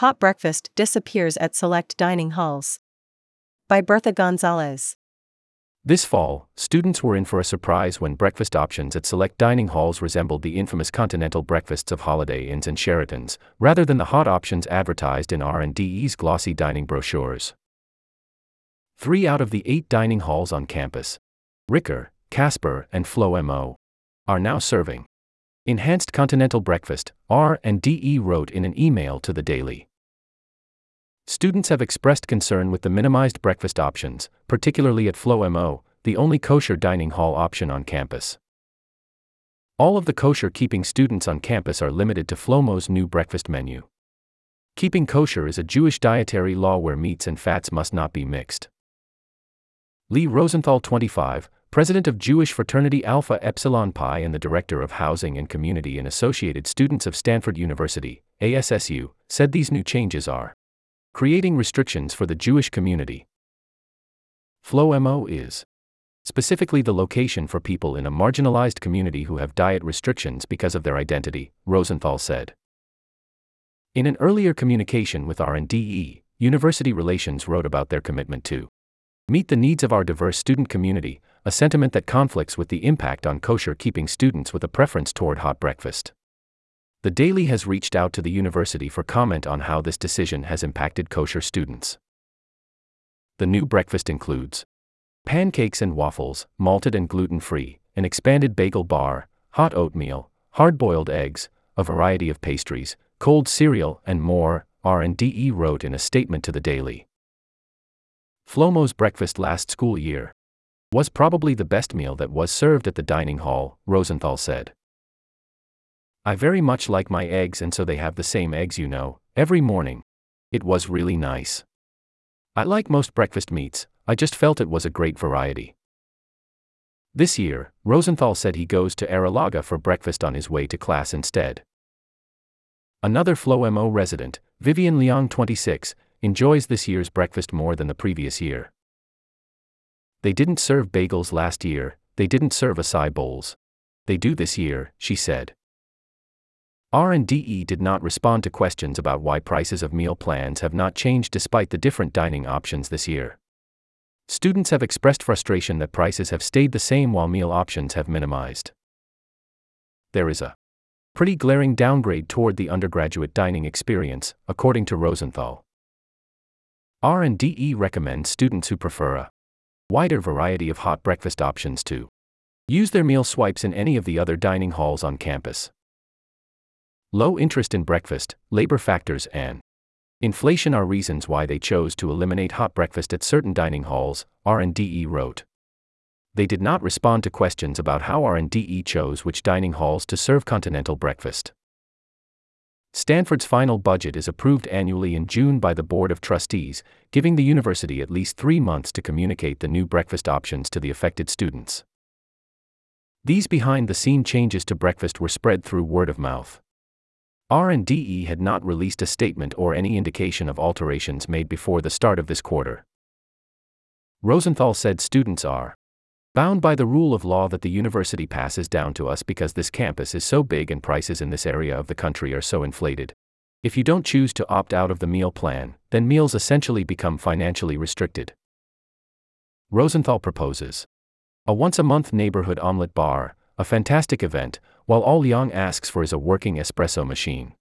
Hot breakfast disappears at select dining halls. By Bertha Gonzalez. This fall, students were in for a surprise when breakfast options at select dining halls resembled the infamous continental breakfasts of Holiday Inns and Sheratons, rather than the hot options advertised in R&DE's glossy dining brochures. Three out of the eight dining halls on campus, Ricker, Casper, and FloMo, are now serving enhanced continental breakfast, R&DE wrote in an email to the Daily. Students have expressed concern with the minimized breakfast options, particularly at FloMo, the only kosher dining hall option on campus. All of the kosher keeping students on campus are limited to Flomo's new breakfast menu. Keeping kosher is a Jewish dietary law where meats and fats must not be mixed. Lee Rosenthal, 25, president of Jewish fraternity Alpha Epsilon Pi and the director of Housing and Community and Associated Students of Stanford University, ASSU, said these new changes are creating restrictions for the Jewish community. FloMo is specifically the location for people in a marginalized community who have diet restrictions because of their identity, Rosenthal said. In an earlier communication with R&DE, University Relations wrote about their commitment to meet the needs of our diverse student community, a sentiment that conflicts with the impact on kosher keeping students with a preference toward hot breakfast. The Daily has reached out to the university for comment on how this decision has impacted kosher students. The new breakfast includes pancakes and waffles, malted and gluten free, an expanded bagel bar, hot oatmeal, hard boiled eggs, a variety of pastries, cold cereal, and more, R&DE wrote in a statement to the Daily. Flomo's breakfast last school year was probably the best meal that was served at the dining hall, Rosenthal said. I very much like my eggs, and so they have the same eggs, you know, every morning. It was really nice. I like most breakfast meats, I just felt it was a great variety. This year, Rosenthal said he goes to Arrillaga for breakfast on his way to class instead. Another FloMo resident, Vivian Leong 26, enjoys this year's breakfast more than the previous year. They didn't serve bagels last year, they didn't serve acai bowls. They do this year, she said. R&DE did not respond to questions about why prices of meal plans have not changed despite the different dining options this year. Students have expressed frustration that prices have stayed the same while meal options have minimized. There is a pretty glaring downgrade toward the undergraduate dining experience, according to Rosenthal. R&DE recommends students who prefer a wider variety of hot breakfast options too. use their meal swipes in any of the other dining halls on campus. Low interest in breakfast, labor factors, and inflation are reasons why they chose to eliminate hot breakfast at certain dining halls, R&DE wrote. They did not respond to questions about how R&DE chose which dining halls to serve continental breakfast. Stanford's final budget is approved annually in June by the Board of Trustees, giving the university at least three months to communicate the new breakfast options to the affected students. These behind the scene changes to breakfast were spread through word of mouth. R&DE had not released a statement or any indication of alterations made before the start of this quarter. Rosenthal said students are bound by the rule of law that the university passes down to us because this campus is so big and prices in this area of the country are so inflated. If you don't choose to opt out of the meal plan, then meals essentially become financially restricted. Rosenthal proposes a once a month neighborhood omelet bar, a fantastic event, while all Leong asks for is a working espresso machine.